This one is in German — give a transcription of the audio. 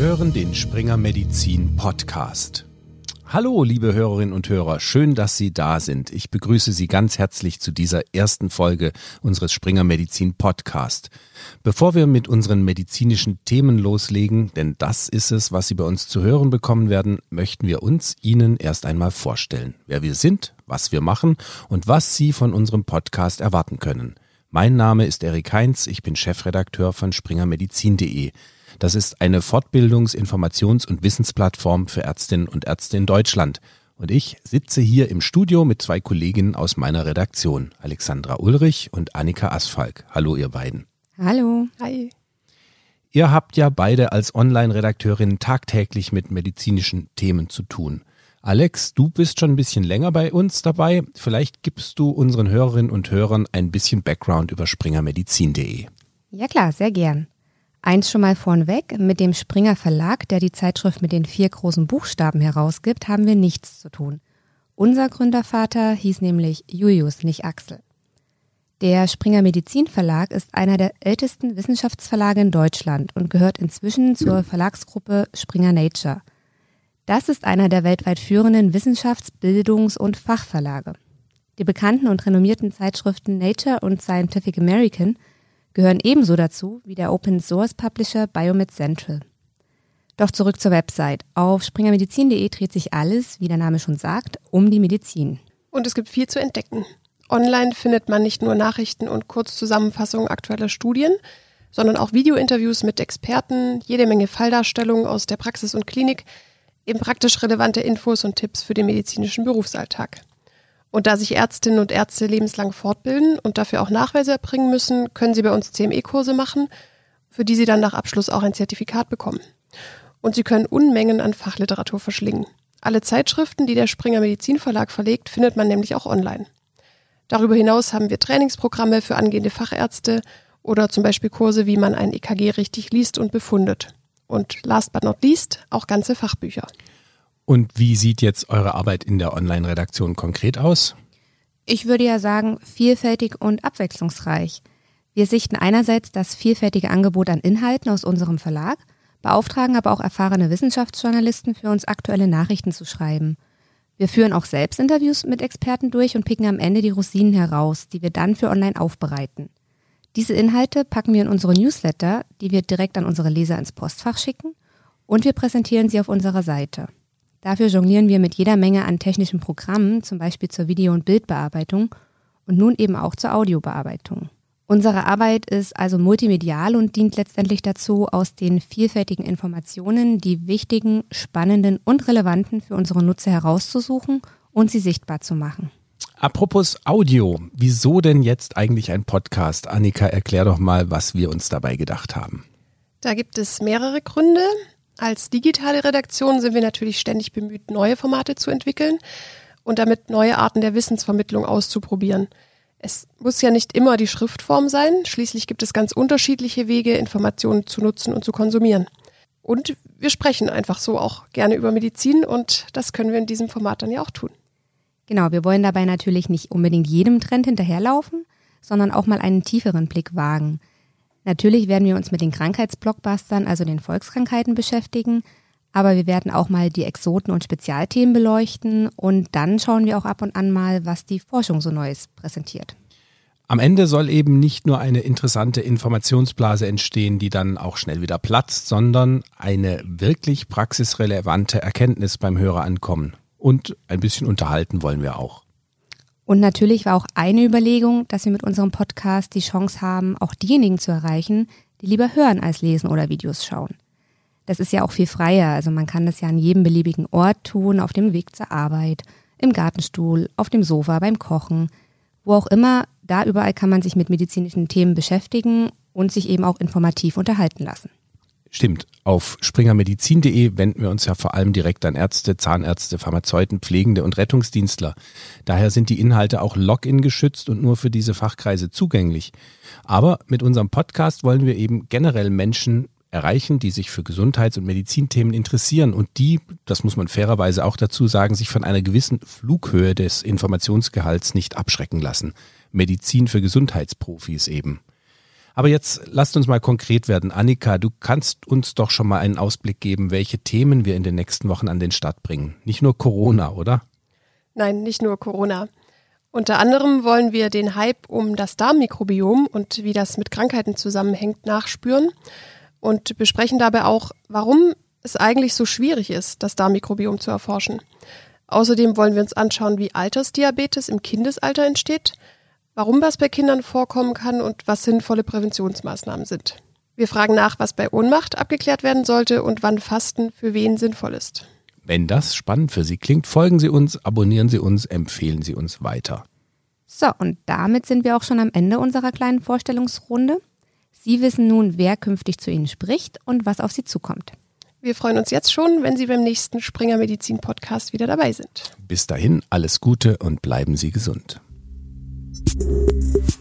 hören den Springer Medizin Podcast. Hallo, liebe Hörerinnen und Hörer, schön, dass Sie da sind. Ich begrüße Sie ganz herzlich zu dieser ersten Folge unseres Springer Medizin Podcast. Bevor wir mit unseren medizinischen Themen loslegen, denn das ist es, was Sie bei uns zu hören bekommen werden, möchten wir uns Ihnen erst einmal vorstellen, wer wir sind, was wir machen und was Sie von unserem Podcast erwarten können. Mein Name ist Erik Heinz, ich bin Chefredakteur von springermedizin.de. Das ist eine Fortbildungs-, Informations- und Wissensplattform für Ärztinnen und Ärzte in Deutschland. Und ich sitze hier im Studio mit zwei Kolleginnen aus meiner Redaktion, Alexandra Ulrich und Annika Asfalk. Hallo, ihr beiden. Hallo. Hi. Ihr habt ja beide als Online-Redakteurin tagtäglich mit medizinischen Themen zu tun. Alex, du bist schon ein bisschen länger bei uns dabei. Vielleicht gibst du unseren Hörerinnen und Hörern ein bisschen Background über springermedizin.de. Ja klar, sehr gern. Eins schon mal vornweg, mit dem Springer Verlag, der die Zeitschrift mit den vier großen Buchstaben herausgibt, haben wir nichts zu tun. Unser Gründervater hieß nämlich Julius, nicht Axel. Der Springer Medizin Verlag ist einer der ältesten Wissenschaftsverlage in Deutschland und gehört inzwischen zur Verlagsgruppe Springer Nature. Das ist einer der weltweit führenden Wissenschafts-, Bildungs- und Fachverlage. Die bekannten und renommierten Zeitschriften Nature und Scientific American – gehören ebenso dazu wie der Open Source Publisher Biomed Central. Doch zurück zur Website. Auf springermedizin.de dreht sich alles, wie der Name schon sagt, um die Medizin. Und es gibt viel zu entdecken. Online findet man nicht nur Nachrichten und Kurzzusammenfassungen aktueller Studien, sondern auch Videointerviews mit Experten, jede Menge Falldarstellungen aus der Praxis und Klinik, eben praktisch relevante Infos und Tipps für den medizinischen Berufsalltag. Und da sich Ärztinnen und Ärzte lebenslang fortbilden und dafür auch Nachweise erbringen müssen, können sie bei uns CME-Kurse machen, für die sie dann nach Abschluss auch ein Zertifikat bekommen. Und sie können Unmengen an Fachliteratur verschlingen. Alle Zeitschriften, die der Springer Medizin Verlag verlegt, findet man nämlich auch online. Darüber hinaus haben wir Trainingsprogramme für angehende Fachärzte oder zum Beispiel Kurse, wie man ein EKG richtig liest und befundet. Und last but not least auch ganze Fachbücher. Und wie sieht jetzt eure Arbeit in der Online-Redaktion konkret aus? Ich würde ja sagen, vielfältig und abwechslungsreich. Wir sichten einerseits das vielfältige Angebot an Inhalten aus unserem Verlag, beauftragen aber auch erfahrene Wissenschaftsjournalisten für uns aktuelle Nachrichten zu schreiben. Wir führen auch selbst Interviews mit Experten durch und picken am Ende die Rosinen heraus, die wir dann für online aufbereiten. Diese Inhalte packen wir in unsere Newsletter, die wir direkt an unsere Leser ins Postfach schicken, und wir präsentieren sie auf unserer Seite. Dafür jonglieren wir mit jeder Menge an technischen Programmen, zum Beispiel zur Video- und Bildbearbeitung und nun eben auch zur Audiobearbeitung. Unsere Arbeit ist also multimedial und dient letztendlich dazu, aus den vielfältigen Informationen die wichtigen, spannenden und relevanten für unsere Nutzer herauszusuchen und sie sichtbar zu machen. Apropos Audio, wieso denn jetzt eigentlich ein Podcast? Annika, erklär doch mal, was wir uns dabei gedacht haben. Da gibt es mehrere Gründe. Als digitale Redaktion sind wir natürlich ständig bemüht, neue Formate zu entwickeln und damit neue Arten der Wissensvermittlung auszuprobieren. Es muss ja nicht immer die Schriftform sein. Schließlich gibt es ganz unterschiedliche Wege, Informationen zu nutzen und zu konsumieren. Und wir sprechen einfach so auch gerne über Medizin und das können wir in diesem Format dann ja auch tun. Genau, wir wollen dabei natürlich nicht unbedingt jedem Trend hinterherlaufen, sondern auch mal einen tieferen Blick wagen. Natürlich werden wir uns mit den Krankheitsblockbustern, also den Volkskrankheiten beschäftigen, aber wir werden auch mal die Exoten und Spezialthemen beleuchten und dann schauen wir auch ab und an mal, was die Forschung so Neues präsentiert. Am Ende soll eben nicht nur eine interessante Informationsblase entstehen, die dann auch schnell wieder platzt, sondern eine wirklich praxisrelevante Erkenntnis beim Hörer ankommen. Und ein bisschen unterhalten wollen wir auch. Und natürlich war auch eine Überlegung, dass wir mit unserem Podcast die Chance haben, auch diejenigen zu erreichen, die lieber hören als lesen oder Videos schauen. Das ist ja auch viel freier, also man kann das ja an jedem beliebigen Ort tun, auf dem Weg zur Arbeit, im Gartenstuhl, auf dem Sofa, beim Kochen, wo auch immer, da überall kann man sich mit medizinischen Themen beschäftigen und sich eben auch informativ unterhalten lassen. Stimmt. Auf springermedizin.de wenden wir uns ja vor allem direkt an Ärzte, Zahnärzte, Pharmazeuten, Pflegende und Rettungsdienstler. Daher sind die Inhalte auch Login geschützt und nur für diese Fachkreise zugänglich. Aber mit unserem Podcast wollen wir eben generell Menschen erreichen, die sich für Gesundheits- und Medizinthemen interessieren und die, das muss man fairerweise auch dazu sagen, sich von einer gewissen Flughöhe des Informationsgehalts nicht abschrecken lassen. Medizin für Gesundheitsprofis eben. Aber jetzt lasst uns mal konkret werden. Annika, du kannst uns doch schon mal einen Ausblick geben, welche Themen wir in den nächsten Wochen an den Start bringen. Nicht nur Corona, oder? Nein, nicht nur Corona. Unter anderem wollen wir den Hype um das Darmmikrobiom und wie das mit Krankheiten zusammenhängt nachspüren und besprechen dabei auch, warum es eigentlich so schwierig ist, das Darmmikrobiom zu erforschen. Außerdem wollen wir uns anschauen, wie Altersdiabetes im Kindesalter entsteht, warum das bei Kindern vorkommen kann und was sinnvolle Präventionsmaßnahmen sind. Wir fragen nach, was bei Ohnmacht abgeklärt werden sollte und wann Fasten für wen sinnvoll ist. Wenn das spannend für Sie klingt, folgen Sie uns, abonnieren Sie uns, empfehlen Sie uns weiter. So, und damit sind wir auch schon am Ende unserer kleinen Vorstellungsrunde. Sie wissen nun, wer künftig zu Ihnen spricht und was auf Sie zukommt. Wir freuen uns jetzt schon, wenn Sie beim nächsten Springer Medizin Podcast wieder dabei sind. Bis dahin alles Gute und bleiben Sie gesund. you